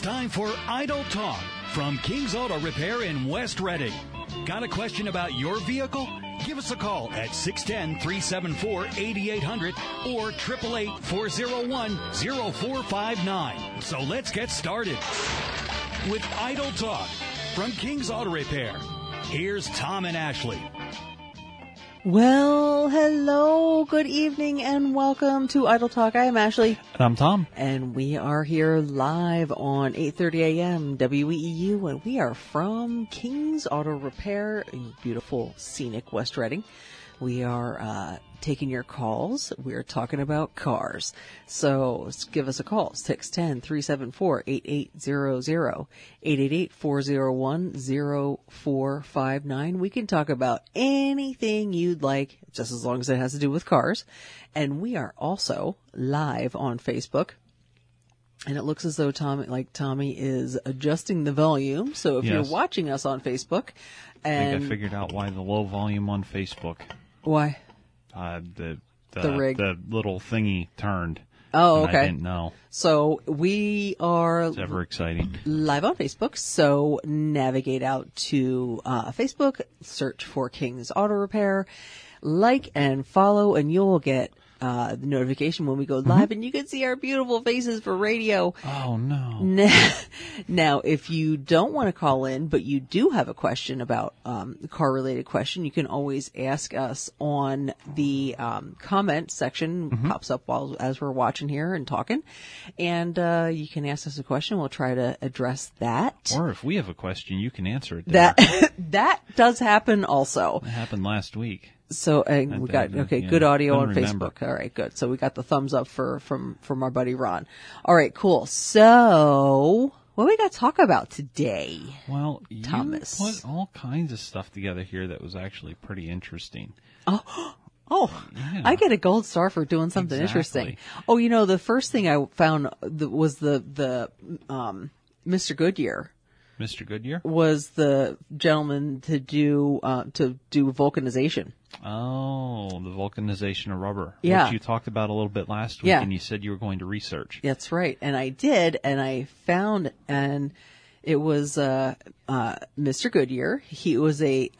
It's time for Idle Talk from King's Auto Repair in West Reading. Got a question about your vehicle? Give us a call at 610 374 8800 or 888 401 0459. So let's get started with Idle Talk from King's Auto Repair. Here's Tom and Ashley. Well, hello, good evening, and welcome to Idle Talk. I am Ashley, And I'm Tom. and we are here live on 8:30 a.m. WEEU, and we are from King's Auto Repair in beautiful, scenic West Reading. We are uh, taking your calls. We're talking about cars. So give us a call, 610-374-8800, 888-401-0459. We can talk about anything you'd like, just as long as it has to do with cars. And we are also live on Facebook. And it looks as though Tommy, like Tommy, is adjusting the volume. So if you're watching us on Facebook, I think I figured out why the low volume on Facebook. why? Uh, the the, The rig. the little thingy turned. Oh, and I okay. didn't know. So we are It's ever exciting. live on Facebook. So navigate out to uh, Facebook, search for King's Auto Repair, like and follow, and you'll get uh, the notification when we go live, and you can see our beautiful faces for radio. Oh no. Now, now, if you don't want to call in, but you do have a question about um, a car-related question, you can always ask us on the um, comment section. Pops up while as we're watching here and talking, and uh, you can ask us a question. We'll try to address that. Or if we have a question, you can answer it. There. that that does happen also. That happened last week. So and we got okay, yeah, good audio on remember. Facebook. All right, good. So we got the thumbs up for from from our buddy Ron. All right, cool. So what we got to talk about today? Well, Thomas. put all kinds of stuff together here that was actually pretty interesting. Oh, Yeah. I get a gold star for doing something interesting. Oh, you know, the first thing I found was the the um, Mr. Goodyear Mr. Goodyear. was the gentleman to do uh, to do vulcanization. Oh, the vulcanization of rubber. Yeah. Which you talked about a little bit last week, Yeah. and you said you were going to research. That's right. And I did, and I found, and it was uh, uh, Mr. Goodyear. He was a,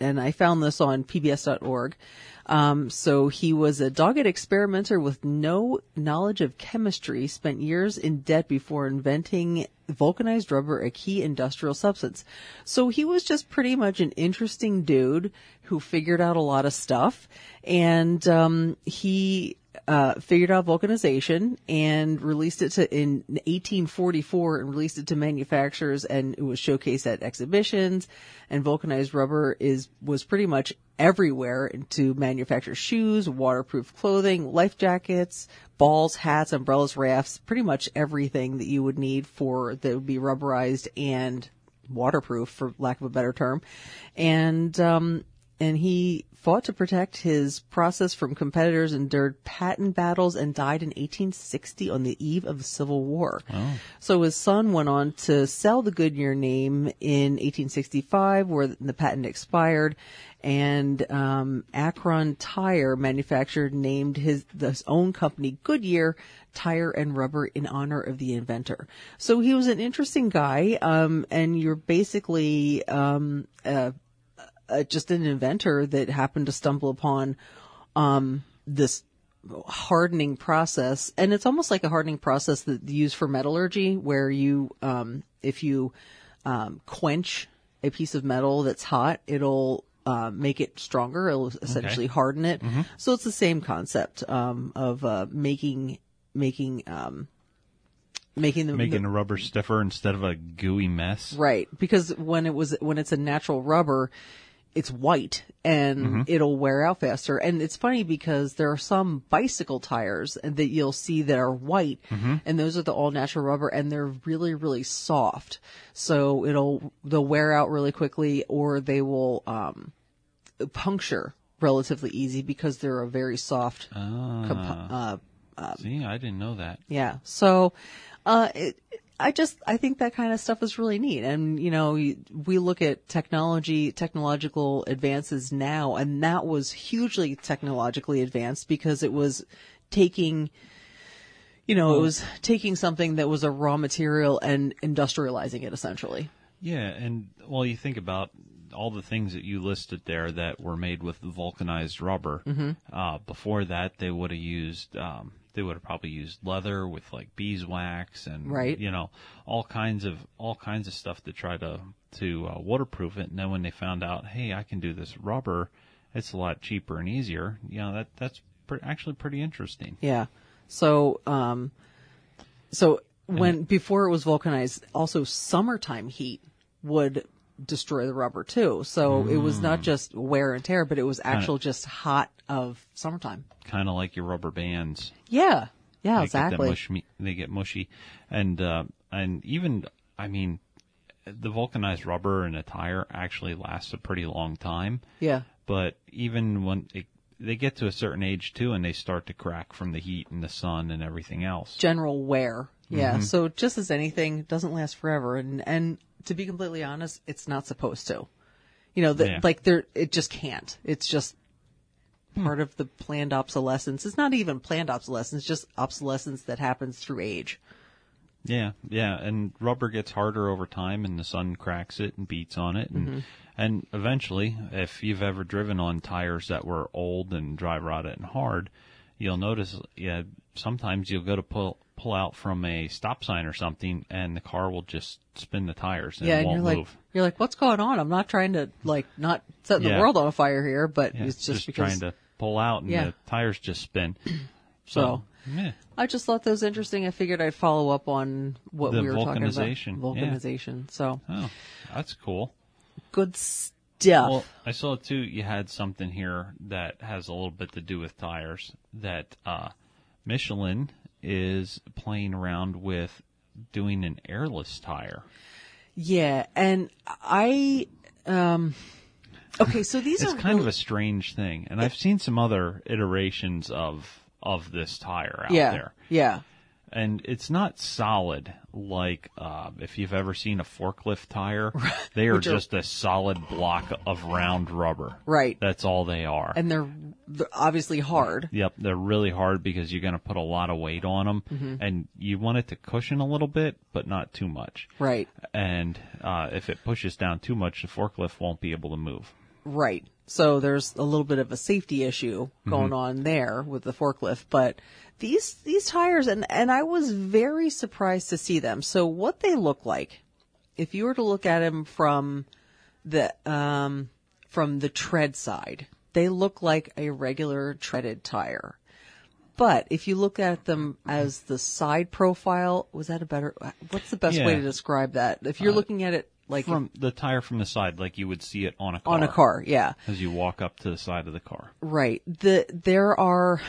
and I found this on PBS.org. Um, so he was a dogged experimenter with no knowledge of chemistry, spent years in debt before inventing vulcanized rubber, a key industrial substance. So he was just pretty much an interesting dude who figured out a lot of stuff. And, um, he, uh, figured out vulcanization and released it to in 1844 and released it to manufacturers and it was showcased at exhibitions and vulcanized rubber is was pretty much everywhere to manufacture shoes, waterproof clothing, life jackets, balls, hats, umbrellas, rafts, pretty much everything that you would need for that would be rubberized and waterproof for lack of a better term. And um and he fought to protect his process from competitors, endured patent battles, and died in 1860 on the eve of the Civil War. So his son went on to sell the Goodyear name in 1865, where the patent expired, and um, Akron Tire manufacturer named his his own company Goodyear Tire and Rubber in honor of the inventor. So he was an interesting guy, um, and you're basically um, uh, uh, just an inventor that happened to stumble upon um, this hardening process, and it's almost like a hardening process that you use for metallurgy, where you, um, if you um, quench a piece of metal that's hot, it'll uh, make it stronger. It'll essentially harden it. So it's the same concept um, of uh, making making um, making the Making the- the rubber stiffer instead of a gooey mess. Right, because when it was when it's a natural rubber, it's white and it'll wear out faster. And it's funny because there are some bicycle tires that you'll see that are white, and those are the all natural rubber, and they're really really soft. So it'll they'll wear out really quickly, or they will um, puncture relatively easy because they're a very soft. compo- uh, See, I didn't know that. yeah. So, uh, it, I just, I think that kind of stuff is really neat. And, you know, we look at technology, technological advances now, and that was hugely technologically advanced because it was taking, you know, it was taking something that was a raw material and industrializing it essentially. Yeah, and well, you think about all the things that you listed there that were made with vulcanized rubber. Mm-hmm. Uh, before that, they would have used. Um, they would have probably used leather with like beeswax and Right. you know all kinds of all kinds of stuff to try to to uh, waterproof it. And then when they found out, hey, I can do this rubber, it's a lot cheaper and easier. You know that that's pre- actually pretty interesting. Yeah. So, um, so when before it was vulcanized, also summertime heat would destroy the rubber too. So it was not just wear and tear, but it was actual just hot of summertime. Kind of like your rubber bands. Yeah. Yeah, they exactly. Get mushy, they get mushy, and uh, and even I mean, the vulcanized rubber in a tire actually lasts a pretty long time. Yeah. But even when it, they get to a certain age too, and they start to crack from the heat and the sun and everything else. General wear. Yeah. Mm-hmm. So just as anything, it doesn't last forever. And, and to be completely honest, it's not supposed to. You know, the, Yeah. like there, it just can't. It's just Hmm. part of the planned obsolescence. It's not even planned obsolescence, just obsolescence that happens through age. Yeah, yeah, and rubber gets harder over time, and the sun cracks it and beats on it, and Mm-hmm. and eventually, if you've ever driven on tires that were old and dry rotted and hard, you'll notice, yeah, sometimes you'll go to pull pull out from a stop sign or something, and the car will just spin the tires and yeah, it and you're like, you're like, what's going on? I'm not trying to like not set the Yeah. world on fire here, but Yeah, it's just, because you're trying to pull out, and Yeah. the tires just spin. So- So. I just thought that was interesting. I figured I'd follow up on what The we were talking about. vulcanization, yeah. So Oh, that's cool. good stuff. Well, I saw too. You had something here that has a little bit to do with tires. That uh, Michelin is playing around with doing an airless tire. yeah, and I um okay, so these It's are kind of a strange thing, and I've seen some other iterations of of this tire out yeah, there, yeah. And it's not solid like uh, if you've ever seen a forklift tire. They are just a solid block of round rubber. Right. That's all they are. And they're, they're obviously hard. Yep, they're really hard because you're going to put a lot of weight on them, Mm-hmm. and you want it to cushion a little bit, but not too much. Right. And uh, if it pushes down too much, the forklift won't be able to move. Right. So there's a little bit of a safety issue going Mm-hmm. on there with the forklift, but these these tires and and I was very surprised to see them. So what they look like, if you were to look at them from the um from the tread side, they look like a regular treaded tire. But if you look at them as the side profile, was that a better? What's the best way to describe that? If you're looking at it like From the tire from the side, like you would see it on a car. on a car, yeah. As you walk up to the side of the car. Right. The there are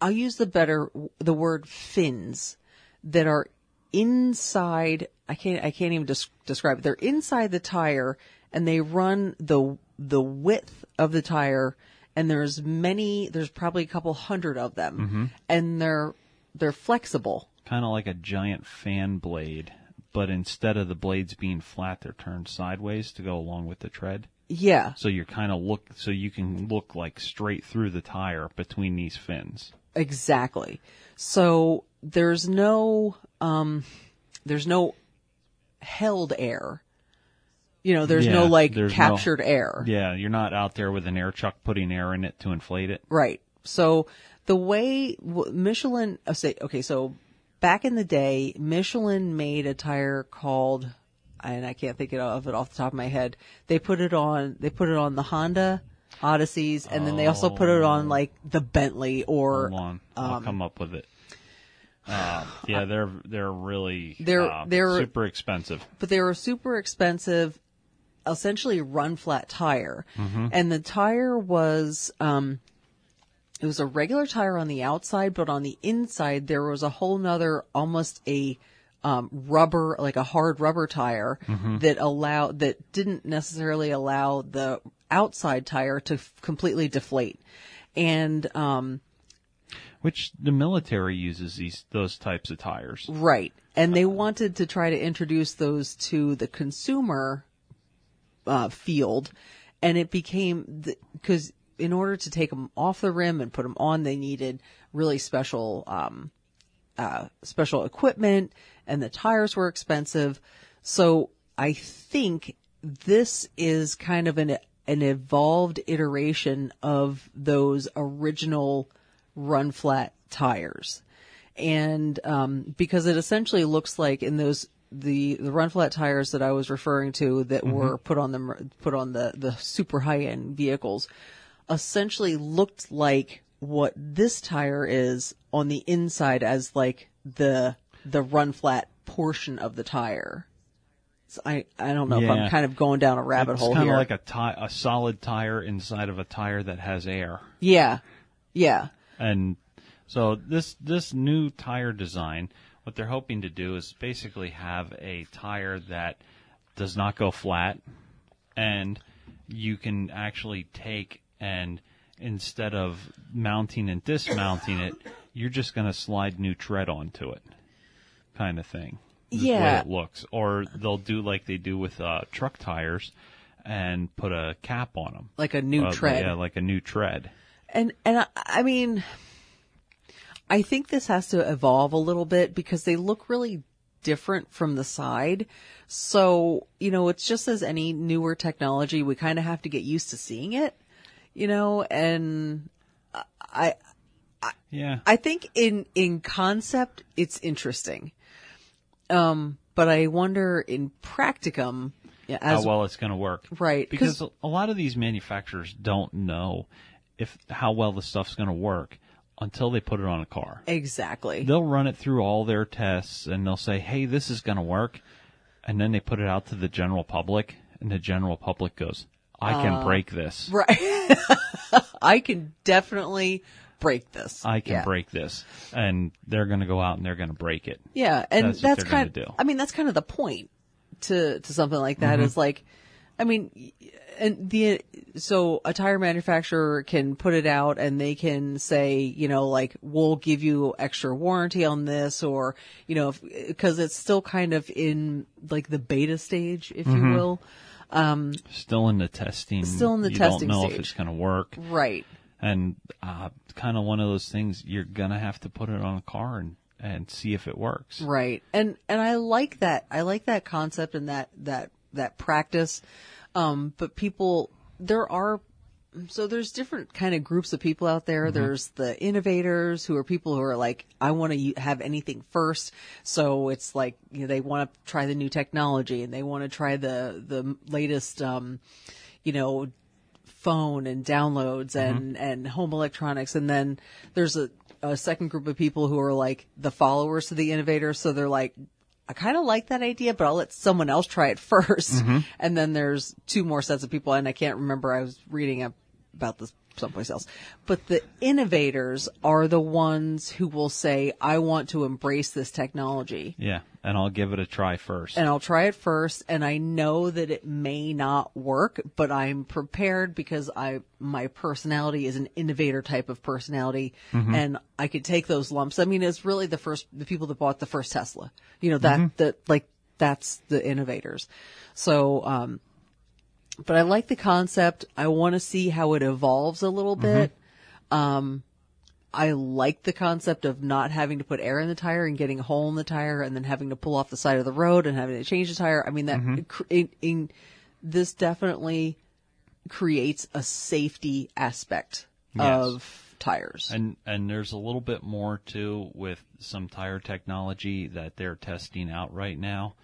I'll use the better the word fins that are inside I can't I can't even des- describe it. They're inside the tire and they run the the width of the tire and there's many there's probably a couple hundred of them mm-hmm. and they're they're flexible. Kind of like a giant fan blade, but instead of the blades being flat, they're turned sideways to go along with the tread. Yeah. So you're kind of look, so you can look like straight through the tire between these fins. Exactly. So there's no um there's no held air. You know, there's no like there's no- captured air. Yeah, you're not out there with an air chuck putting air in it to inflate it. Right. So the way Michelin uh, say okay, so back in the day, Michelin made a tire called and I can't think of it off the top of my head. They put it on they put it on the Honda Odysseys and then they also put it on like the Bentley or Hold on, um, I'll come up with it. Uh, yeah, they're they're really They're- uh, they're- super expensive. but they were super expensive, essentially run flat tire. And the tire was, um, it was a regular tire on the outside, but on the inside there was a whole nother, almost a, um, rubber, like a hard rubber tire that allowed, that didn't necessarily allow the outside tire to f- completely deflate. And, um, Which the military uses these those types of tires. Right. And they wanted to try to introduce those to the consumer uh, field. And it became, because in order to take them off the rim and put them on, they needed really special um, uh, special equipment and the tires were expensive. So I think this is kind of an an evolved iteration of those original run flat tires. And um, because it essentially looks like in those the the run flat tires that I was referring to that were put on them put on the the super high end vehicles essentially looked like what this tire is on the inside as like the the run flat portion of the tire. So I I don't know if Yeah. I'm kind of going down a rabbit hole. It's hole kind here. of like a ti- a solid tire inside of a tire that has air. yeah, yeah, And so this this new tire design, what they're hoping to do is basically have a tire that does not go flat, and you can actually take and instead of mounting and dismounting it, you're just going to slide new tread onto it, kind of thing. Is the way Yeah. it looks. Or they'll do like they do with uh, truck tires and put a cap on them. like a new Uh, tread. Yeah, like a new tread. And and I, I mean, I think this has to evolve a little bit because they look really different from the side. So you know, it's just as any newer technology, we kind of have to get used to seeing it. You know, and I Yeah. I think in in concept it's interesting. Um, but I wonder in practicum as how well it's going to work. right? Because a- lot of these manufacturers don't know if how well the stuff's going to work until they put it on a car. exactly. They'll run it through all their tests and they'll say, "Hey, this is going to work." And then they put it out to the general public and the general public goes, "I Uh, can break this. Right. I can definitely break this. I can Yeah. break this." And they're going to go out and they're going to break it. Yeah, and That's that's, kind gonna do. I mean, that's kind of the point to to something like that. Mm-hmm. Is like, I mean, and the so a tire manufacturer can put it out and they can say, you know, like we'll give you extra warranty on this, or you know, because it's still kind of in like the beta stage, if Mm-hmm. you will. Um, Still in the testing. Still in the you testing don't know stage. if it's going to work. Right. And uh, kind of one of those things you're gonna have to put it on a car and and see if it works. Right. And and I like that. I like that concept and that that that practice. Um but people there are so there's different kind of groups of people out there. There's the innovators who are people who are like, I want to have anything first. So it's like, you know, they want to try the new technology and they want to try the, the latest, um, you know, phone and downloads mm-hmm. and, and home electronics. And then there's a, a second group of people who are like the followers to the innovators. So they're like, I kind of like that idea, but I'll let someone else try it 1st mm-hmm. And then there's two more sets of people, and I can't remember. I was reading up about this someplace else. But the innovators are the ones who will say, I want to embrace this technology. Yeah, and I'll give it a try first. And I'll try it first, and I know that it may not work, but I'm prepared because I my personality is an innovator type of personality, and I could take those lumps. I mean, it's really the first the people that bought the first Tesla. You know that that like that's the innovators. So, um, but I like the concept. I want to see how it evolves a little bit. Um, I like the concept of not having to put air in the tire and getting a hole in the tire and then having to pull off the side of the road and having to change the tire. I mean, that cr- in, in, this definitely creates a safety aspect Yes. of tires. And and there's a little bit more too with some tire technology that they're testing out right now,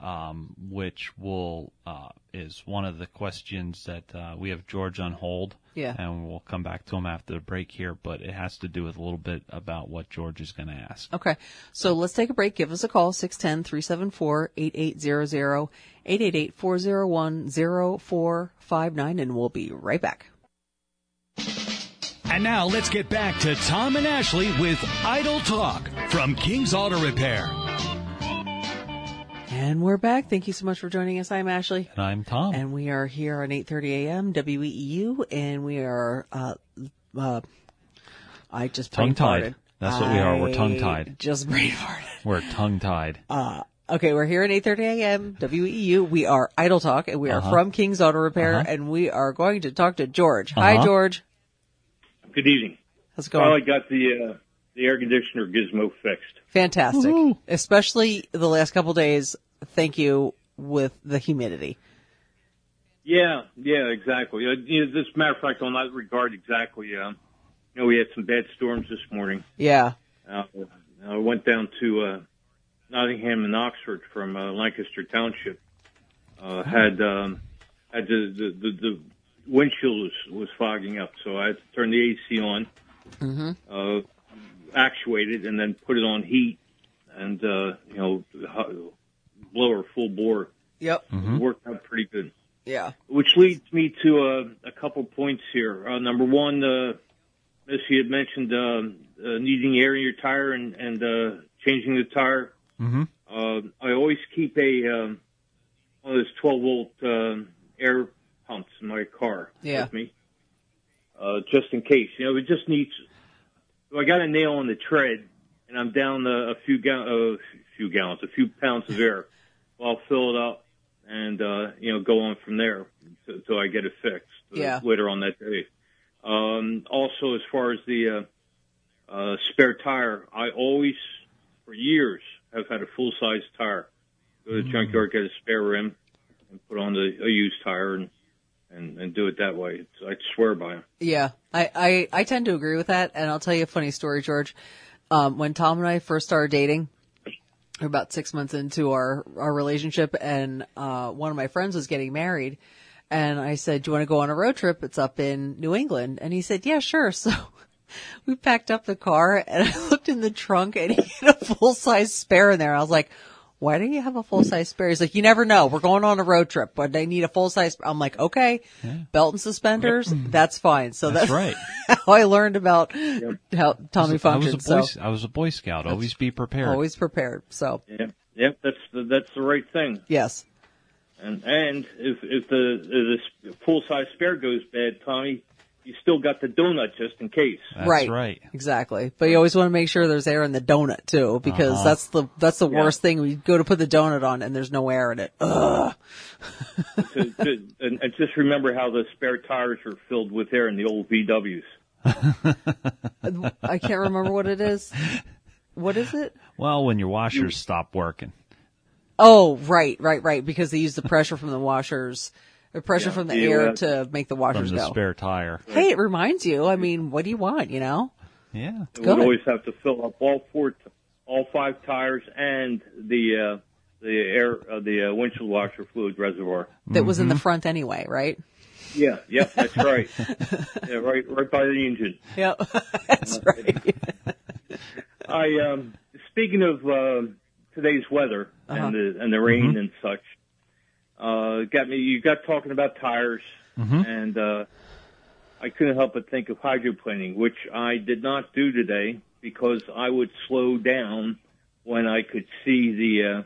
um, which will uh, is one of the questions that uh, we have George on hold. Yeah. And we'll come back to him after the break here, but it has to do with a little bit about what George is going to ask. Okay. So let's take a break. Give us a call, 610-374-8800, 888-401-0459, and we'll be right back. And now let's get back to Tom and Ashley with Idle Talk from King's Auto Repair. And we're back. Thank you so much for joining us. I'm Ashley. And I'm Tom. And we are here on 8:30 a.m. WEEU, and we are. Uh, uh, I just Tongue-tied. That's what we are. We're tongue-tied. Just brain farted. We're tongue tied. Uh, okay, we're here at 8:30 a.m. WEEU. We are Idle Talk, and we are Uh-huh. from King's Auto Repair, Uh-huh. and we are going to talk to George. Hi, Uh-huh. George. Good evening. How's it Well, I got the uh, the air conditioner gizmo fixed. Fantastic. Especially the last couple days. Thank you with the humidity. Yeah, yeah, exactly. Uh, you know, as a matter of fact, on that regard, exactly. Uh, you know, we had some bad storms this morning. Yeah. Uh, I went down to uh, Nottingham and Oxford from uh, Lancaster Township. Uh, had um, had the, the the the windshield was was fogging up, so I had to turn the AC on, uh, actuate it, and then put it on heat, and uh, you know, blower full bore. Yep. It worked out pretty good. Yeah. Which leads me to uh, a couple points here. Uh, number one, uh, Miss, you had mentioned um uh, needing air in your tire and, and uh, changing the tire. Mm-hmm. Uh, I always keep a um, one of those 12 volt um, air pumps in my car Yeah. with me, uh, just in case. You know, it just needs. If I got a nail on the tread and I'm down a, a few ga- a few gallons, a few pounds of air, well, I'll fill it up and uh, you know go on from there until I get it fixed uh, Yeah. later on that day. Um, also, as far as the uh, uh, spare tire, I always, for years, have had a full size tire. Go to the junkyard, get a spare rim, and put on the, a used tire, and, and and do it that way. It's, I swear by them. Yeah, I, I, I tend to agree with that. And I'll tell you a funny story, George. Um, when Tom and I first started dating, about six months into our, our relationship and, uh, one of my friends was getting married and I said, do you want to go on a road trip? It's up in New England. And he said, yeah, sure. So we packed up the car and I looked in the trunk and he had a full size spare in there. I was like, why do you have a full size spare? He's like, you never know. We're going on a road trip, but they need a full size. I'm like, okay, belt and suspenders. That's fine. So That's that's, right. how I learned about how Tommy I was a functions. boy. So I was a Boy Scout. Always be prepared. always prepared. So Yeah, yep, that's the, that's the right thing. yes, And and if if the if the full size spare goes bad, Tommy, you still got the donut just in case. That's right, right. exactly. But you always want to make sure there's air in the donut too, because Uh-huh. that's the that's the Yeah. worst thing. We go to put the donut on and there's no air in it. Ugh. to, to, and, and just remember how the spare tires are filled with air in the old VWs. I can't remember what it is. What is it? Well, when your washers stop working. Oh, right, right, right. Because they use the pressure from the washers, the pressure Yeah, from the the, air uh, to make the from washers the go. spare tire. Hey, it reminds you. I mean, what do you want? You know? Yeah. We Good. would always have to fill up all four, t- all five tires and the uh, the air, uh, the uh, windshield washer fluid reservoir. That was Mm-hmm. in the front anyway, right? Yeah, yep, that's right. yeah, right, right by the engine. Yep, that's right. I um, speaking of um today's weather Uh-huh. and the and the rain and such, uh, got me. You got talking about tires, and uh, I couldn't help but think of hydroplaning, which I did not do today because I would slow down when I could see the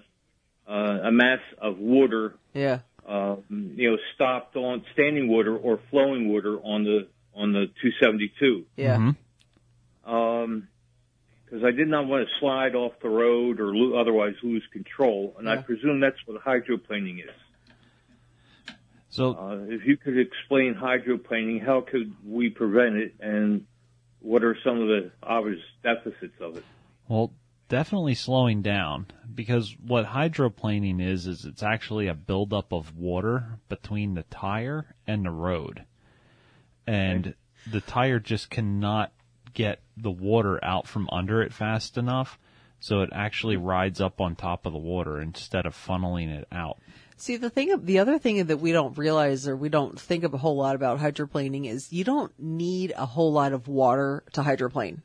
uh, uh, a mass of water, Yeah. uh, you know, stopped on standing water or flowing water on the on the 272 Yeah. Mhm. um, because I did not want to slide off the road or lo- otherwise lose control, and I presume that's what hydroplaning is. So Uh, if you could explain hydroplaning, how could we prevent it, and what are some of the obvious deficits of it? Well, definitely slowing down because what hydroplaning is is it's actually a buildup of water between the tire and the road, and the tire just cannot get the water out from under it fast enough, so it actually rides up on top of the water instead of funneling it out. See, the thing, the other thing that we don't realize or we don't think of a whole lot about hydroplaning is you don't need a whole lot of water to hydroplane.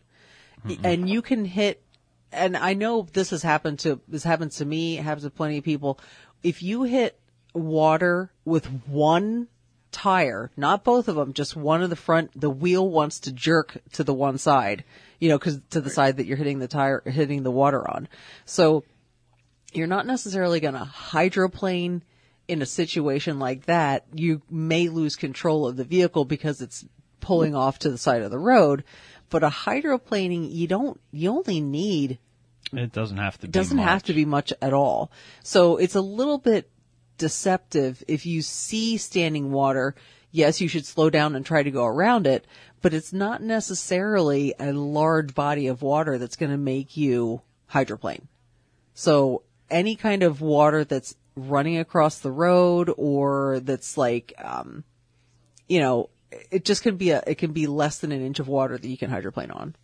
And you can hit, and I know this has happened to, this happens to me, it happens to plenty of people. If you hit water with one tire, not both of them, just one of the front, the wheel wants to jerk to the one side, you know, cause to the side that you're hitting the tire, hitting the water on. So, you're not necessarily going to hydroplane in a situation like that. You may lose control of the vehicle because it's pulling off to the side of the road. But a hydroplaning, you don't, you only need, It doesn't have to. it doesn't have to be much at all. So it's a little bit deceptive if you see standing water. Yes, you should slow down and try to go around it, but it's not necessarily a large body of water that's going to make you hydroplane. So any kind of water that's running across the road or that's like, um, you know, it just can be a, it can be less than an inch of water that you can hydroplane on.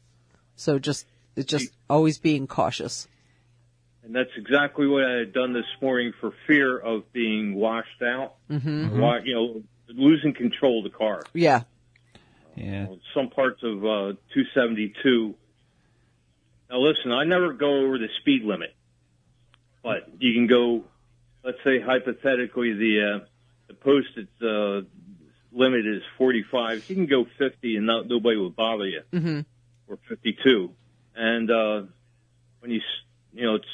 So just, it's just always being cautious. And that's exactly what I had done this morning for fear of being washed out. Mm-hmm. Wa- you know, losing control of the car. Yeah. Yeah. Some parts of uh, 272. Now listen, I never go over the speed limit, but you can go. Let's say hypothetically the uh, the posted uh, limit is 45. You can go 50 and not, nobody will bother you, mm-hmm. or 52. And uh, when you s- you know it's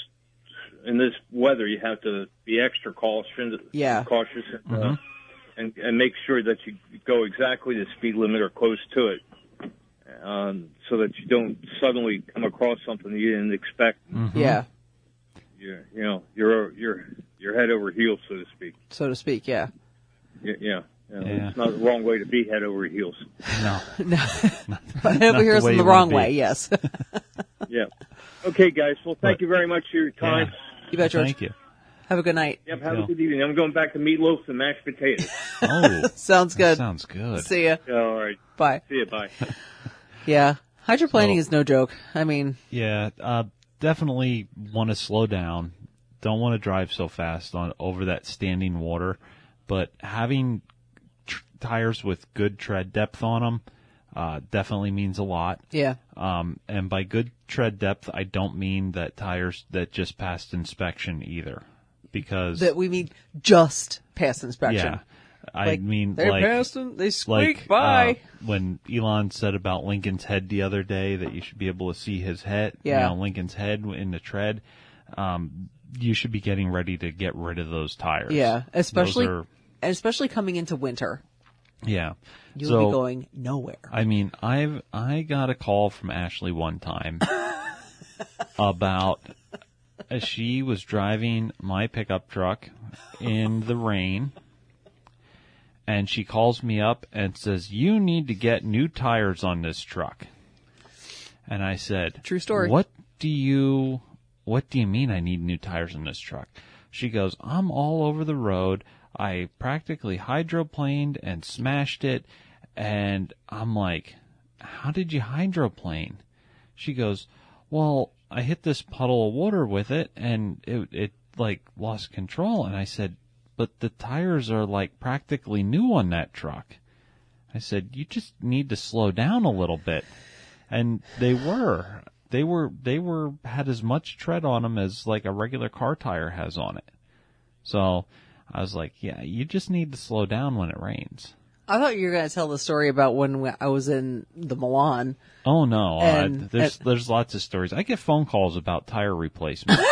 in this weather, you have to be extra cautious. Yeah. cautious. Uh, and, and make sure that you go exactly the speed limit or close to it, um, so that you don't suddenly come across something you didn't expect. Yeah. You're, know, you're you're you're head over heels, so to speak. So to speak. Yeah. Yeah, yeah. You know, Yeah. It's not the wrong way to be head over heels. No. Over here the is way in the wanna wrong be. way. Yes. Yeah. Okay, guys. Well, thank Right. you very much for your time. you bet, George. Thank you. Have a good night. Yep. Have Yeah. a good evening. I'm going back to meatloaf and mashed potatoes. Oh, Sounds good. sounds good. See ya. All right. Bye. See you. Bye. Yeah. Hydroplaning So- is no joke. I mean, Yeah, uh, definitely want to slow down. Don't want to drive so fast on over that standing water, but having tr- tires with good tread depth on them uh, definitely means a lot. yeah. Um, and by good tread depth, I don't mean that tires that just passed inspection either, because That we mean just past inspection. yeah, I Like, mean they like passed and they squeak like by. uh, when Elon said about Lincoln's head the other day that you should be able to see his head, Yeah. you know, Lincoln's head in the tread. Um, you should be getting ready to get rid of those tires. yeah. Especially, Those are- especially coming into winter. yeah. You'll so, be going nowhere. I mean, I've I got a call from Ashley one time about uh, she was driving my pickup truck in the rain and she calls me up and says, "You need to get new tires on this truck." And I said, True story. What do you what do you mean I need new tires on this truck? She goes, "I'm all over the road. I practically hydroplaned and smashed it." And I'm like, "How did you hydroplane?" She goes, "Well, I hit this puddle of water with it and it it like lost control." And I said, "But the tires are like practically new on that truck." I said, "You just need to slow down a little bit." And they were. They were they were had as much tread on them as like a regular car tire has on it. So, I was like, "Yeah, you just need to slow down when it rains." I thought you were going to tell the story about when I was in the Milan. Oh no, And- uh, there's and- there's lots of stories. I get phone calls about tire replacement.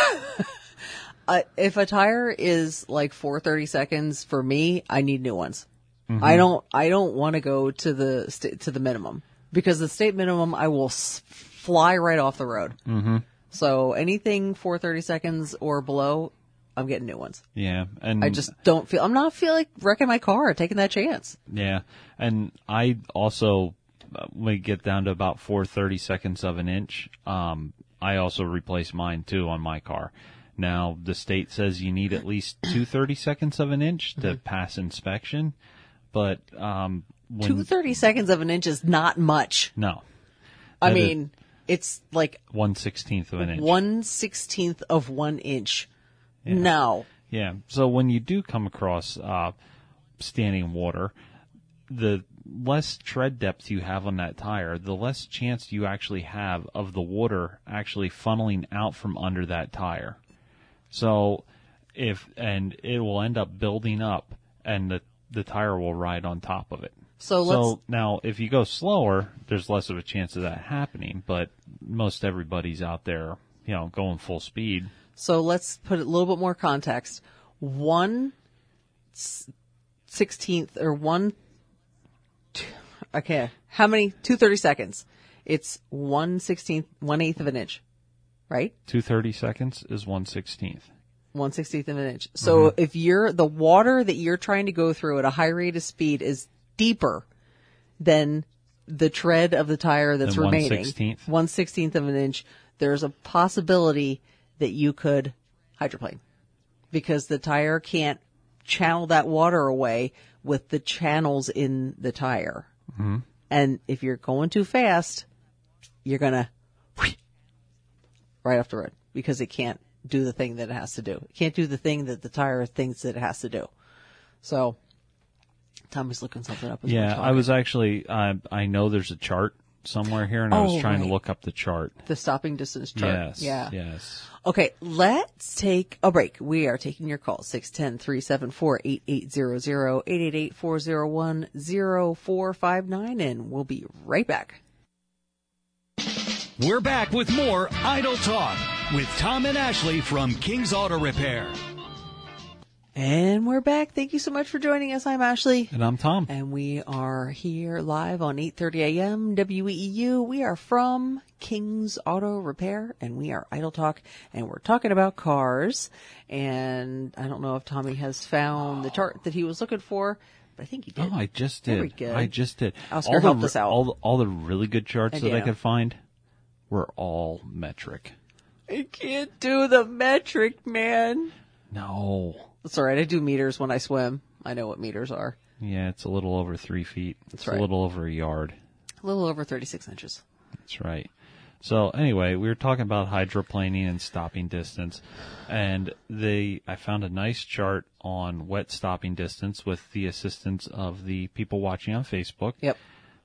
Uh, if a tire is like four thirty seconds for me, I need new ones. Mm-hmm. I don't. I don't want to go to the sta- to the minimum because the state minimum, I will s- fly right off the road. Mm-hmm. So anything four thirty seconds or below, I'm getting new ones. yeah, and I just don't feel. I'm not feel like wrecking my car, taking that chance. Yeah, and I also uh, when we get down to about four thirty seconds of an inch. Um, I also replace mine too on my car. Now the state says you need at least two thirty seconds of an inch to Mm-hmm. pass inspection, but um, when Two thirty seconds of an inch is not much. no, I That is- mean, it's like one sixteenth of an inch. one sixteenth of one inch. No. Yeah. So when you do come across uh, standing water, the less tread depth you have on that tire, the less chance you actually have of the water actually funneling out from under that tire. So if and it will end up building up, and the the tire will ride on top of it. So let's So now, if you go slower, there's less of a chance of that happening. But most everybody's out there, you know, going full speed. So let's put a little bit more context. One sixteenth or one. Okay, how many? Two thirty seconds. It's one sixteenth, one eighth of an inch, right? Two thirty seconds is one sixteenth. One sixteenth of an inch. So Mm-hmm. if you're the water that you're trying to go through at a high rate of speed is deeper than the tread of the tire that's remaining, 1/16th? one sixteenth of an inch, there's a possibility that you could hydroplane because the tire can't channel that water away with the channels in the tire. Mm-hmm. And if you're going too fast, you're gonna right off the road because it can't do the thing that it has to do. It can't do the thing that the tire thinks that it has to do. So, Tommy's looking something up. as Yeah, I was actually. I I know there's a chart somewhere here, and I was Oh, trying right. to look up the chart. the stopping distance chart. Yes. Yeah. Yes. Okay, let's take a break. We are taking your call 610-374-8800 888-401-0459 and we'll be right back. We're back with more Idle Talk with Tom and Ashley from King's Auto Repair. And we're back. Thank you so much for joining us. I'm Ashley. And I'm Tom. And we are here live on 8:30 a.m. WEEU. We are from King's Auto Repair and we are Idle Talk and we're talking about cars. And I don't know if Tommy has found the chart that he was looking for, but I think he did. Oh, I just did. Good. I just did. Oscar all the, helped us out. All the, all the really good charts that I could find were all metric. I can't do the metric, man. No. That's all right. I do meters when I swim. I know what meters are. Yeah, it's a little over three feet. It's right. a little over a yard. A little over 36 inches. That's right. So anyway, we were talking about hydroplaning and stopping distance, and they I found a nice chart on wet stopping distance with the assistance of the people watching on Facebook. Yep.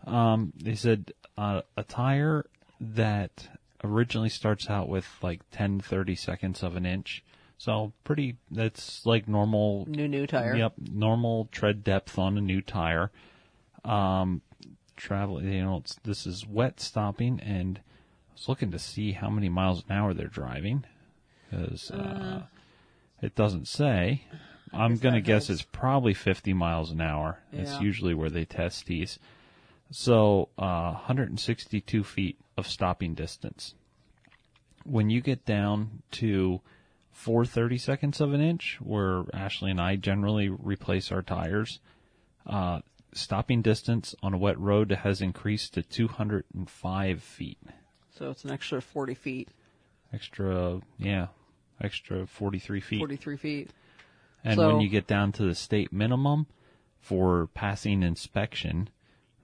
Um, they said uh, a tire that originally starts out with like 10, 30 seconds of an inch. So pretty, that's like normal. New, new tire. Yep. Normal tread depth on a new tire. Um, travel, you know, it's, this is wet stopping and I was looking to see how many miles an hour they're driving because, uh, it doesn't say. I'm going to guess helps. it's probably 50 miles an hour. It's usually where they test these. So, uh, 162 feet of stopping distance. When you get down to 430 seconds of an inch, where Ashley and I generally replace our tires, uh, stopping distance on a wet road has increased to 205 feet. So it's an extra 40 feet, Extra, yeah, extra 43 feet. 43 feet. And So- when you get down to the state minimum for passing inspection,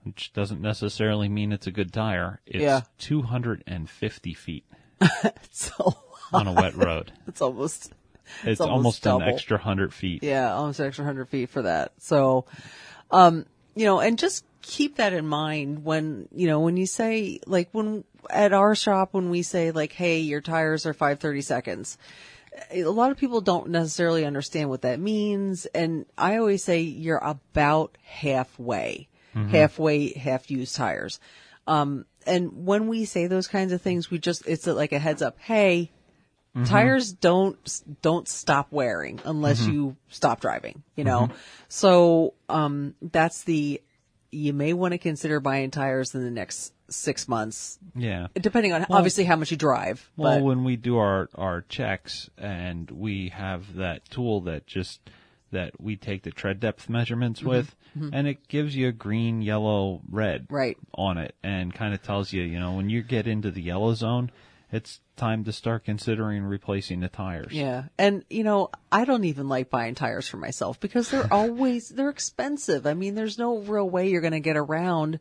which doesn't necessarily mean it's a good tire, it's Yeah. 250 feet So on a wet road. it's almost, It's, almost almost, an extra 100 feet. yeah, almost an extra 100 feet for that. So, um, you know, and just keep that in mind when, you know, when you say, like, when at our shop, when we say, like, hey, your tires are 530 seconds, a lot of people don't necessarily understand what that means. And I always say you're about halfway, halfway, half used tires. Um, and when we say those kinds of things, we just, it's like a heads up. Hey, tires don't, don't stop wearing unless you stop driving, you know? So, um, that's the, you may want to consider buying tires in the next six months, Yeah. depending on obviously how much you drive. Well, but when we do our, our checks and we have that tool that just, that we take the tread depth measurements mm-hmm. with mm-hmm. and it gives you a green, yellow, red Right. on it and kind of tells you, you know, when you get into the yellow zone, it's time to start considering replacing the tires. Yeah. And, you know, I don't even like buying tires for myself because they're always, they're expensive. I mean, there's no real way you're going to get around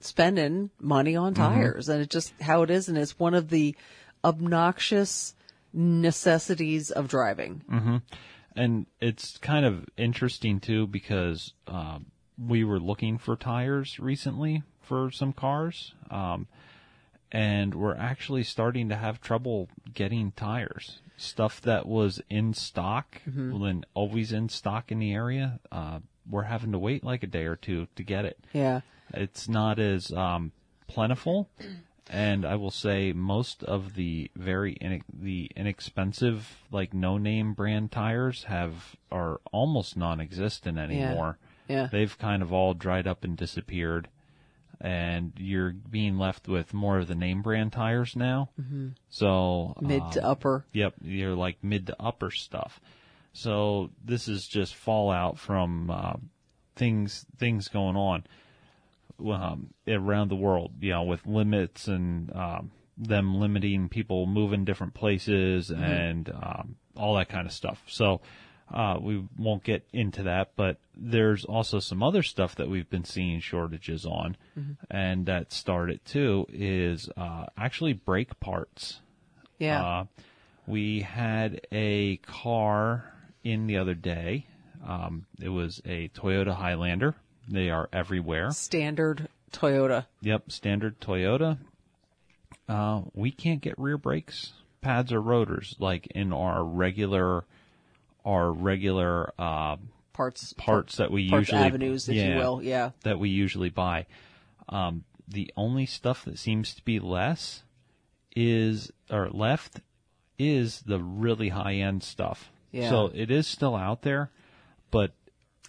spending money on mm-hmm. tires. And it's just how it is. And it's one of the obnoxious necessities of driving. And it's kind of interesting too because um, we were looking for tires recently for some cars, um, and we're actually starting to have trouble getting tires. Stuff that was in stock, when always in stock in the area, uh, we're having to wait like a day or two to get it. Yeah. It's not as um, plentiful, and I will say most of the very in, the inexpensive like no name brand tires have are almost non-existent anymore. Yeah. yeah. They've kind of all dried up and disappeared, and you're being left with more of the name brand tires now. Mm-hmm. So Mid to um, upper. Yep, you're like mid to upper stuff. So this is just fallout from uh, things things going on. Um, around the world, you know, with limits and um, them limiting people moving different places and um, all that kind of stuff. So uh, we won't get into that, but there's also some other stuff that we've been seeing shortages on, and that started too is uh, actually brake parts. Yeah. Uh, we had a car in the other day. Um, it was a Toyota Highlander. They are everywhere. Standard Toyota. Yep, standard Toyota. Uh, we can't get rear brakes, pads, or rotors like in our regular, our regular uh, Parts. parts that we parts usually avenues, if you will. Yeah. that we usually buy. Um, the only stuff that seems to be less is or left is the really high end stuff. Yeah. So it is still out there, but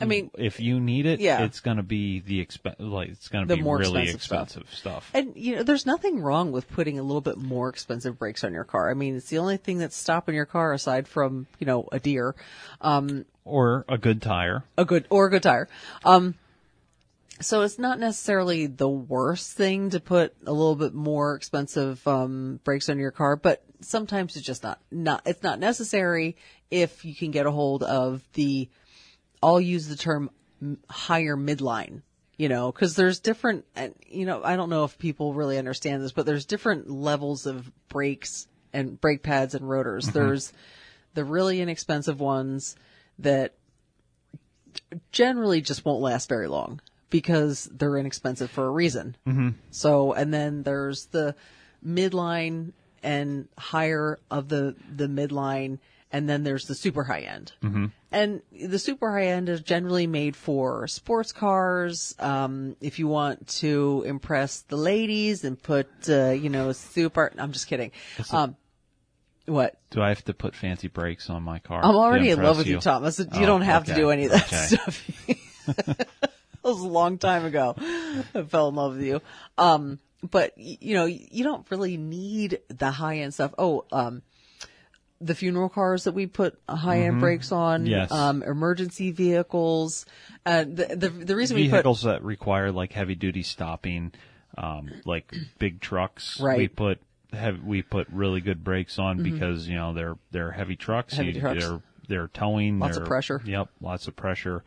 I mean, if you need it, Yeah. it's going to be the exp- like it's going to be more really expensive stuff. stuff. And you know, there's nothing wrong with putting a little bit more expensive brakes on your car. I mean, it's the only thing that's stopping your car aside from you know a deer, um, or a good tire. a good or a good tire. Um, so it's not necessarily the worst thing to put a little bit more expensive um, brakes on your car, but sometimes it's just not not it's not necessary if you can get a hold of the. I'll use the term higher midline. You know, because there's different, and you know, I don't know if people really understand this, but there's different levels of brakes and brake pads and rotors. There's the really inexpensive ones that generally just won't last very long because they're inexpensive for a reason. Mm-hmm. So, and then there's the midline and higher of the the midline, and then there's the super high end. Mm-hmm. And the super high end is generally made for sports cars. Um, if you want to impress the ladies and put, uh, you know, super. I'm just kidding. Um, what? Do I have to put fancy brakes on my car? I'm already in love with you, Thomas. You Oh, don't have to do any of that Okay. stuff. that was a long time ago. I fell in love with you. Um, but you know, you don't really need the high end stuff. Oh, um, the funeral cars that we put high end brakes on, Mm-hmm. Yes. um, emergency vehicles. Uh, the, the the reason we put Vehicles that require like heavy duty stopping, um, like big trucks. Right. Mm-hmm. We put have we put really good brakes on because you know they're they're heavy trucks. Heavy You- trucks. They're they're towing. Lots of they're- pressure. Yep, lots of pressure,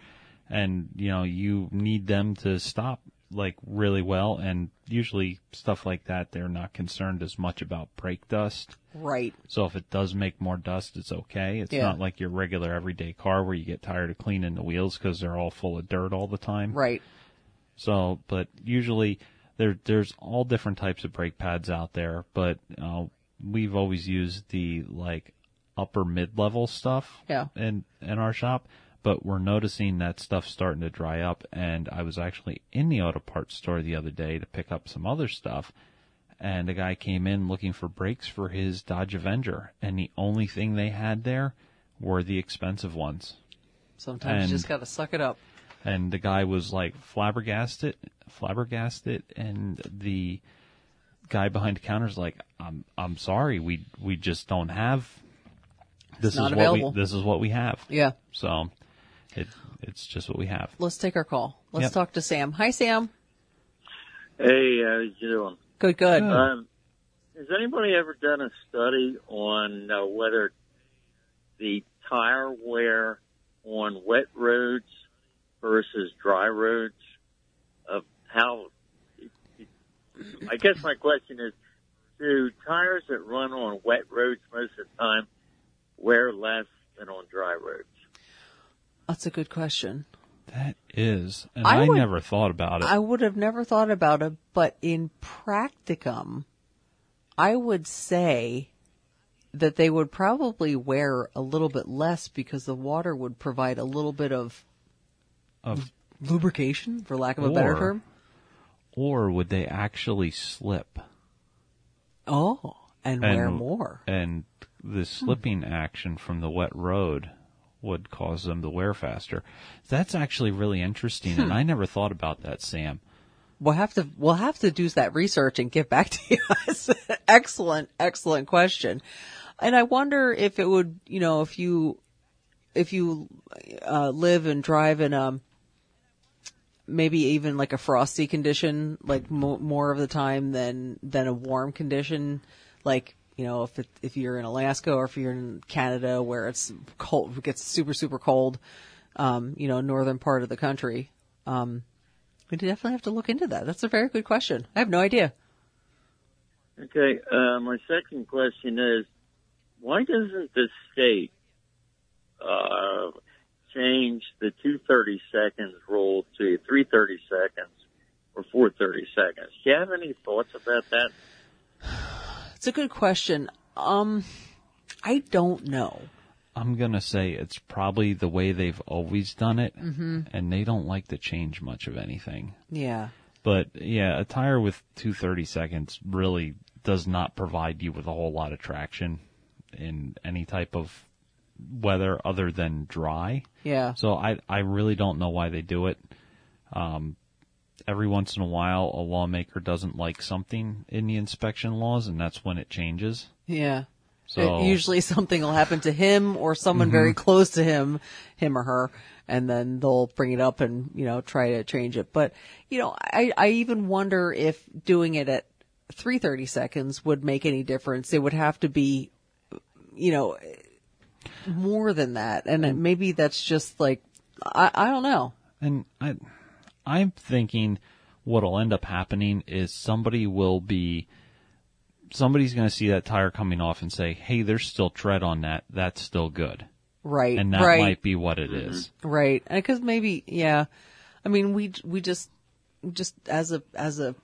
and you know you need them to stop like really well. And usually stuff like that, they're not concerned as much about brake dust. right. So if it does make more dust, it's okay. It's Yeah. not like your regular everyday car where you get tired of cleaning the wheels because they're all full of dirt all the time. Right. So, but usually there there's all different types of brake pads out there, but uh, we've always used the like upper mid level stuff. Yeah. In in our shop, but we're noticing that stuff's starting to dry up. And I was actually in the auto parts store the other day to pick up some other stuff. And a guy came in looking for brakes for his Dodge Avenger, and the only thing they had there were the expensive ones. Sometimes And- you just got to suck it up. and the guy was like flabbergasted, flabbergasted, and the guy behind the counter's like, "I'm I'm sorry, we we just don't have. This is what available." we this is what we have. Yeah. So, it it's just what we have. Let's take our call. Let's Yep. talk to Sam. Hi, Sam. Hey, how are you doing? Good, good. Good. Um, has anybody ever done a study on uh, whether the tire wear on wet roads versus dry roads of how? I guess my question is: Do tires that run on wet roads most of the time wear less than on dry roads? That's a good question. That is, and I I, would- never thought about it. I would have never thought about it, but in practicum, I would say that they would probably wear a little bit less because the water would provide a little bit of of lubrication, for lack of a better term. or would they actually slip Oh, and, and wear more. And the hmm. slipping action from the wet road would cause them to wear faster. That's actually really interesting, Hmm. and I never thought about that, Sam. We'll have to we'll have to do that research and get back to you. Excellent, excellent question. And I wonder if it would, you know, if you if you uh, live and drive in um maybe even like a frosty condition, like mo- more of the time than than a warm condition. Like you know, if it, if you're in Alaska or if you're in Canada where it's cold, it gets super super cold. Um, you know, northern part of the country. Um, we definitely have to look into that. That's a very good question. I have no idea. Okay, uh, my second question is, why doesn't the state uh, change the 230 seconds rule to 330 seconds or 430 seconds? Do you have any thoughts about that? It's a good question. Um, I don't know. I'm gonna say it's probably the way they've always done it, and they don't like to change much of anything. Yeah. But yeah, a tire with 230 seconds really does not provide you with a whole lot of traction in any type of weather other than dry. Yeah. So I I really don't know why they do it. Um, every once in a while, a lawmaker doesn't like something in the inspection laws, and that's when it changes. Yeah. So Mm-hmm. It- usually something will happen to him or someone very close to him, him or her, and then they'll bring it up and, you know, try to change it. But, you know, I, I even wonder if doing it at 330 seconds would make any difference. It would have to be, you know, more than that. And maybe that's just like, I, I don't know. And I, I'm thinking what'll end up happening is somebody will be, somebody's going to see that tire coming off and say, "Hey, there's still tread on that. That's still good," Right. and that right. might be what it is. Mm-hmm. Right. Because maybe, yeah. I mean, we we just just as a as a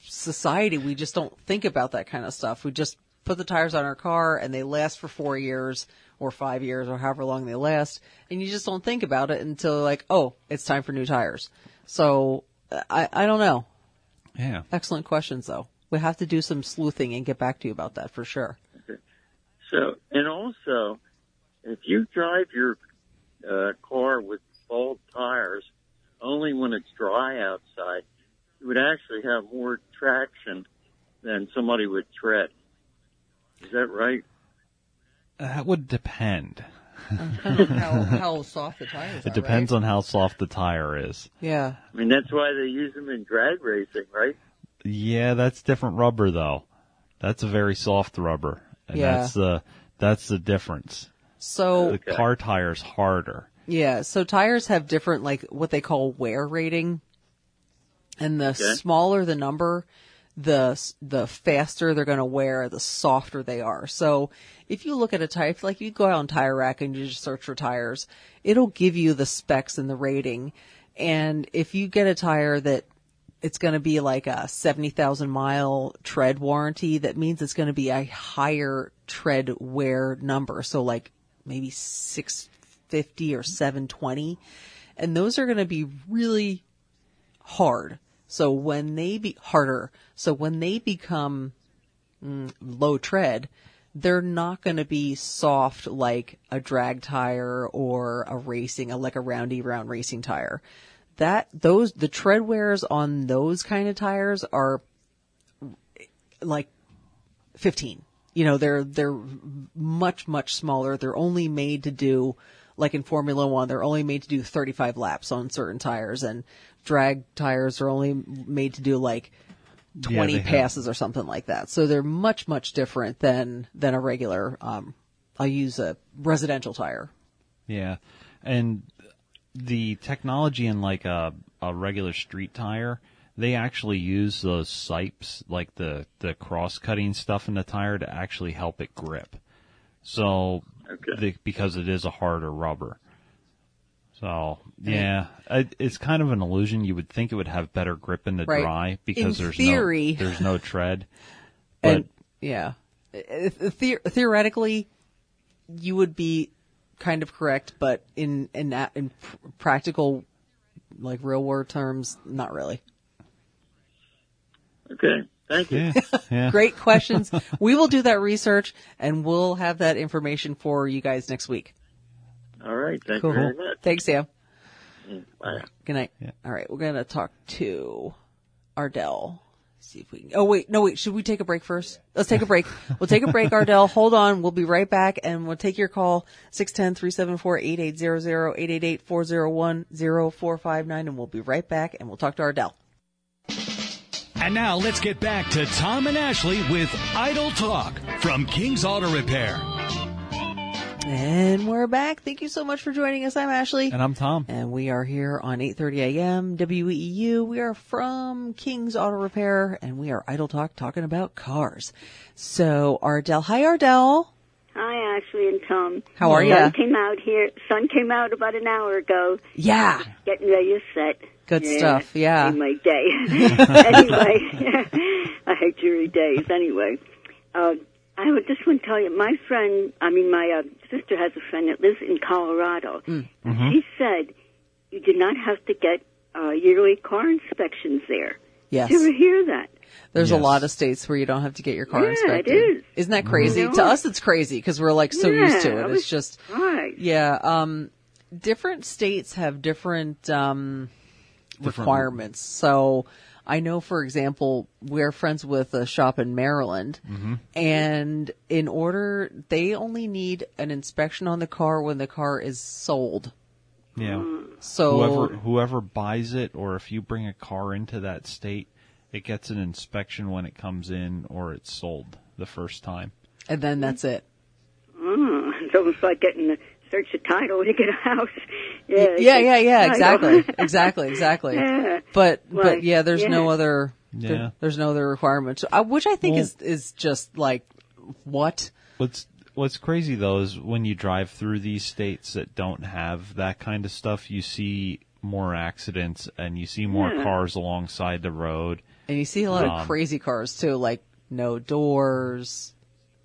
society, we just don't think about that kind of stuff. We just put the tires on our car and they last for four years or five years or however long they last, and you just don't think about it until like, oh, it's time for new tires. So I I don't know. Yeah. Excellent questions though. We have to do some sleuthing and get back to you about that for sure. So, and also, if you drive your uh, car with bald tires only when it's dry outside, you would actually have more traction than somebody with tread. Is that right? Uh, that would depend. how how soft the tires It depends on how soft the tire is. Yeah. I mean, that's why they use them in drag racing, right? Yeah, that's different rubber though. That's a very soft rubber, and Yeah. that's the that's the difference. So The car tire's harder. Yeah, so tires have different like what they call wear rating. And the Okay. smaller the number, the the faster they're going to wear, the softer they are. So if you look at a tire, like you go out on Tire Rack and you just search for tires, it'll give you the specs and the rating. And if you get a tire that it's going to be like a 70,000 mile tread warranty, that means it's going to be a higher tread wear number. So like maybe 650 or 720. And those are going to be really hard. So when they be harder, so when they become mm, low tread, they're not going to be soft like a drag tire or a racing, a, like a roundy round racing tire. That those the tread wears on those kind of tires are like 15. You know, they're they're much much smaller. They're only made to do like in Formula 1, they're only made to do 35 laps on certain tires and drag tires are only made to do like 20 they have- passes or something like that. So they're much much different than than a regular um I'll use a residential tire. Yeah, and the technology in like a a regular street tire, they actually use those sipes, like the the cross cutting stuff in the tire, to actually help it grip. So, Okay. the, because it is a harder rubber. So yeah, it, it's kind of an illusion. You would think it would have better grip in the Right. dry because In there's theory. no there's no tread. But And yeah, Uh, the- theoretically, you would be kind of correct, but in in that in pr- practical, like real world terms, not really. Okay. Thank you. yeah, yeah. Great questions. we will do that research and we'll have that information for you guys next week. All right. Thank Cool. you very much. Thanks, Sam. Mm, bye. Good night. Yeah. All right, we're gonna talk to Ardell. see if we can. Oh wait, no wait. Should we take a break first? Let's take a break. We'll take a break, Ardell. Hold on. We'll be right back and we'll take your call 610-374-8800, 888-401-0459 and we'll be right back and we'll talk to Ardell. And now let's get back to Tom and Ashley with Idle Talk from King's Auto Repair. And we're back. Thank you so much for joining us. I'm Ashley. And I'm Tom. And we are here on 8:30 a.m. WEEU. We are from King's Auto Repair and we are Idle Talk talking about cars. So, Ardell, hi Ardell. Hi, Ashley and Tom. How are Sun came out here. Sun came out about an hour ago. Yeah. Getting ready to set. Good stuff, yeah. Made my day. anyway, I hate dreary days. Anyway, uh, I would just want to tell you, my friend, I mean, my uh, sister has a friend that lives in Colorado. Mm. And She said you do not have to get uh, yearly car inspections there. Yes. Did you ever hear that? There's a lot of states where you don't have to get your car Yeah, it inspected. is. Isn't that crazy? Mhm. To us, it's crazy because we're like so used to it. It's just, Right. yeah. Um, different states have different um, Different- requirements. So I know, for example, we're friends with a shop in Maryland, Mm-hmm. and in order, they only need an inspection on the car when the car is sold. Yeah. So Whoever whoever buys it, or if you bring a car into that state, it gets an inspection when it comes in or it's sold the first time. and then that's it. Mm, it's almost like getting the search the title when you get a house. Yeah, Yeah, yeah, yeah, exactly, exactly, exactly. Yeah. But but yeah, there's no Yeah. other there- Yeah. there's no other requirements, uh, which I think Well- is is just like what. What's What's crazy though is when you drive through these states that don't have that kind of stuff, you see more accidents and you see more Yeah. cars alongside the road. And you see a lot of Um, crazy cars too, like no doors,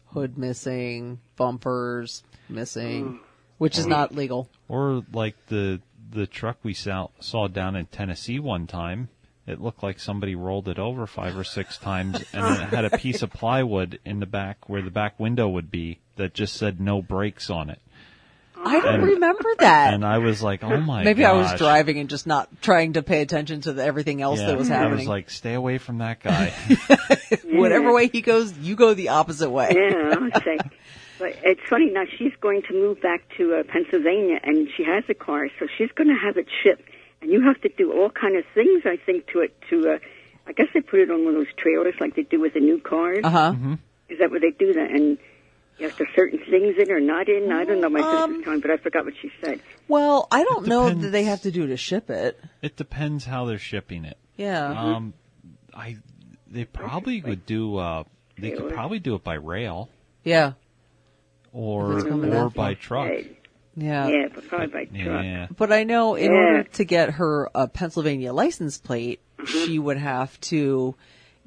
hood missing, bumpers missing, which is not legal. Or like the the truck we saw, saw down in Tennessee one time. It looked like somebody rolled it over five or six times, and then it had a piece of plywood in the back where the back window would be that just said no brakes on it. I don't And- remember that. And I was like, "Oh my!" God. Maybe I was driving and just not trying to pay attention to the, everything else Yeah, that was happening. I was like, "Stay away from that guy." Whatever way he goes, you go the opposite way. Yeah, I'll say. But it's funny now. She's going to move back to uh, Pennsylvania, and she has a car, so she's going to have it shipped. And you have to do all kind of things, I think, to it. To uh, I guess they put it on one of those trailers, like they do with the new cars. Uh huh. Is that where they do that? And you have to certain things in or not in. I don't know my Um, sister's time, but I forgot what she said. Well, I don't know that they have to do to ship it. it depends how they're shipping it. Yeah. Um, I they probably would do. Uh, they could probably do it by rail yeah. Or or by truck. Yeah. yeah, but probably by truck. Yeah. But I know in Yeah. order to get her a Pennsylvania license plate, Mm-hmm. she would have to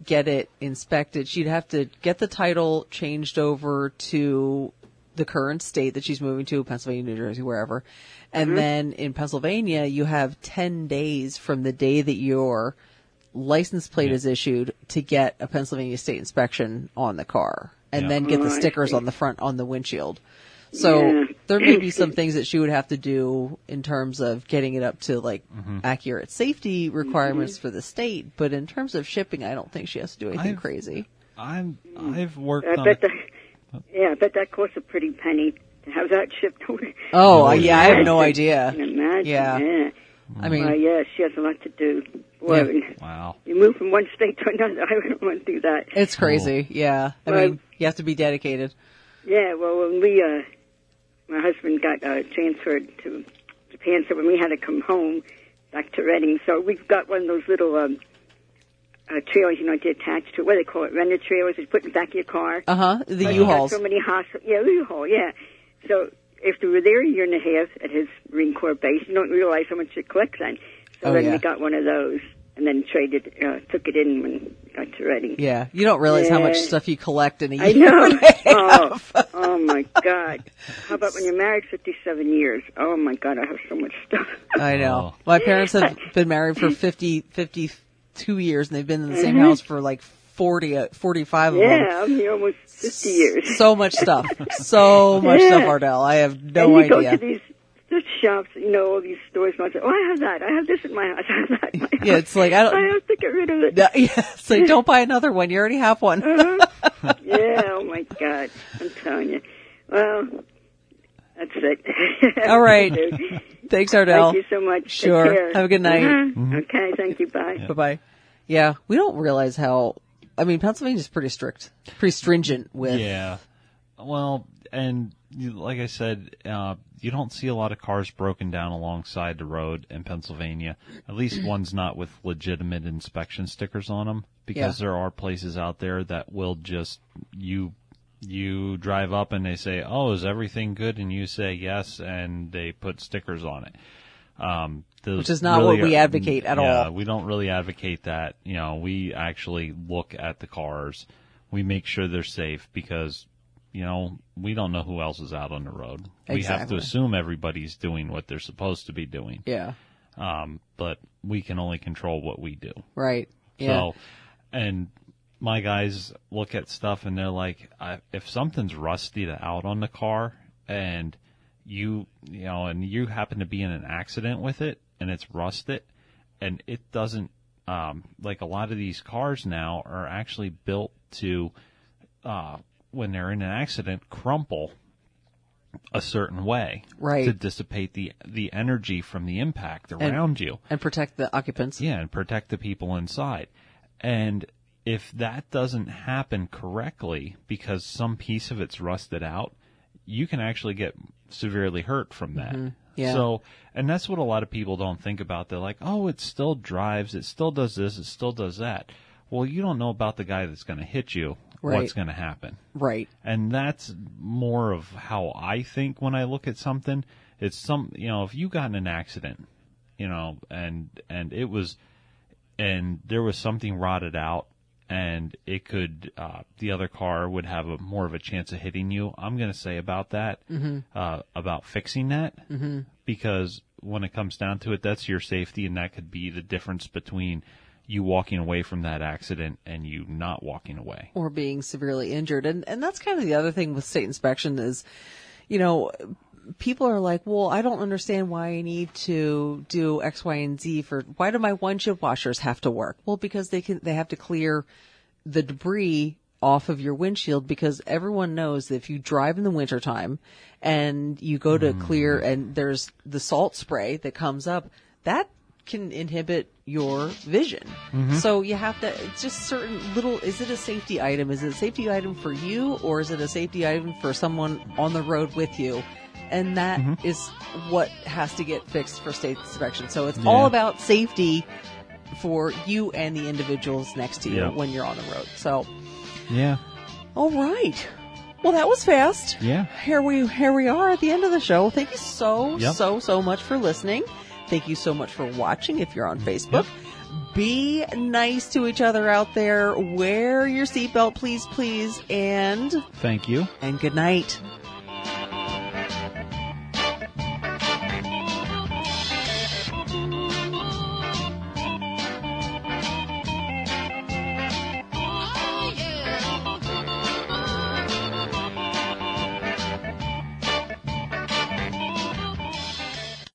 get it inspected. She'd have to get the title changed over to the current state that she's moving to, Pennsylvania, New Jersey, wherever. Mm-hmm. And then in Pennsylvania, you have 10 days from the day that your license plate Yeah. is issued to get a Pennsylvania state inspection on the car and Yeah. then get the stickers see. on the front on the windshield. So Yeah. there may be some things that she would have to do in terms of getting it up to like Mm-hmm. accurate safety requirements Mm-hmm. for the state, but in terms of shipping, I don't think she has to do anything I've- crazy. I'm I've worked I on. bet a- that. Yeah, I bet that costs a pretty penny to have that shipped over. Oh, Oh, yeah, I have no idea. can imagine. Yeah. yeah. I mean, Well, yeah, she has a lot to do. Boy, Yeah. wow. you move from one state to another. I wouldn't want to do that. it's crazy. Yeah. I Well- mean, you have to be dedicated. Yeah, well, when we, uh, my husband got uh, transferred to Japan, so when we had to come home back to Reading, so we've got one of those little um, uh, trailers, you know, to attach to what do they call it, render trailers that you put in the back of your car. Uh huh. The Like, you U-Hauls. So many hospitals. Yeah, U-Haul. Yeah. So if we were there a year and a half at his Marine Corps base, you don't realize how much it collects then. So Oh, then yeah. we got one of those and then traded, uh, took it in when we got to Reading. Yeah. You don't realize how much stuff you collect in a year. know. and a oh, half. oh my God. How about when you're married 57 years? Oh my God, I have so much stuff. I know. My parents have been married for 50, 52 years and they've been in the same Mhm. house for like 40, uh, 45 of them. yeah, I'm here almost 50 years. So much stuff. So much Yeah. stuff, Ardell. I have no and you idea. go to these, to shops, you know, all these stores. And I say, oh, I have that. I have this in my house. I have that in my house. Yeah, it's like, I don't- I have to get rid of it. Yeah, it's like don't buy another one. You already have one. Uh-huh. yeah, oh my God. I'm telling you. Well, that's it. All right. Thanks, Ardell. Thank you so much. Sure. Have a good night. Uh-huh. Okay, thank you. Bye. Bye bye. Yeah, we don't realize how. I mean, Pennsylvania's pretty strict, pretty stringent with. Yeah. Well, and like I said, uh, you don't see a lot of cars broken down alongside the road in Pennsylvania. At least ones not with legitimate inspection stickers on them, because Yeah. there are places out there that will just you you drive up and they say, "Oh, is everything good?" and you say yes, and they put stickers on it. Um, Which is not what really we are- advocate at yeah, all. We don't really advocate that. You know, we actually look at the cars. We make sure they're safe because, you know, we don't know who else is out on the road. We have to assume everybody's doing what they're supposed to be doing. Yeah. Um, but we can only control what we do. Right. Yeah. So, and my guys look at stuff and they're like, I, if something's rusted out on the car and you, you know, and you happen to be in an accident with it and it's rusted and it doesn't, um, like a lot of these cars now are actually built to, uh, when they're in an accident, crumple a certain way Right. to dissipate the the energy from the impact around you. and protect the occupants. Yeah, and protect the people inside. And if that doesn't happen correctly because some piece of it's rusted out, you can actually get severely hurt from that. Mm-hmm. Yeah. So, and that's what a lot of people don't think about. They're like, "Oh, it still drives, it still does this, it still does that." Well, you don't know about the guy that's going to hit you. Right. What's going to happen? Right. and that's more of how I think when I look at something. It's some, you know, if you got in an accident, you know, and and it was, and there was something rotted out, and it could, uh, the other car would have a more of a chance of hitting you. I'm going to say about that, uh, about fixing that, mm-hmm. because when it comes down to it, that's your safety, and that could be the difference between you walking away from that accident and you not walking away. or being severely injured. And and that's kind of the other thing with state inspection is, you know, people are like, well, I don't understand why I need to do X, Y, and Z for why do my windshield washers have to work? Well, because they can they have to clear the debris off of your windshield because everyone knows that if you drive in the wintertime and you go to mm. clear and there's the salt spray that comes up, that can inhibit your vision. Mm-hmm. So you have to, it's just certain little, is it a safety item? Is it a safety item for you or is it a safety item for someone on the road with you? And that mm-hmm. is what has to get fixed for state inspection. So it's all about safety for you and the individuals next to you Yeah. when you're on the road. So, Yeah. all right. Well, that was fast. Yeah. Here we here we are at the end of the show. Thank you so Yep. so so much for listening. Thank you so much for watching. If you're on Facebook, be nice to each other out there. Wear your seatbelt, please, please, and Thank you. and good night.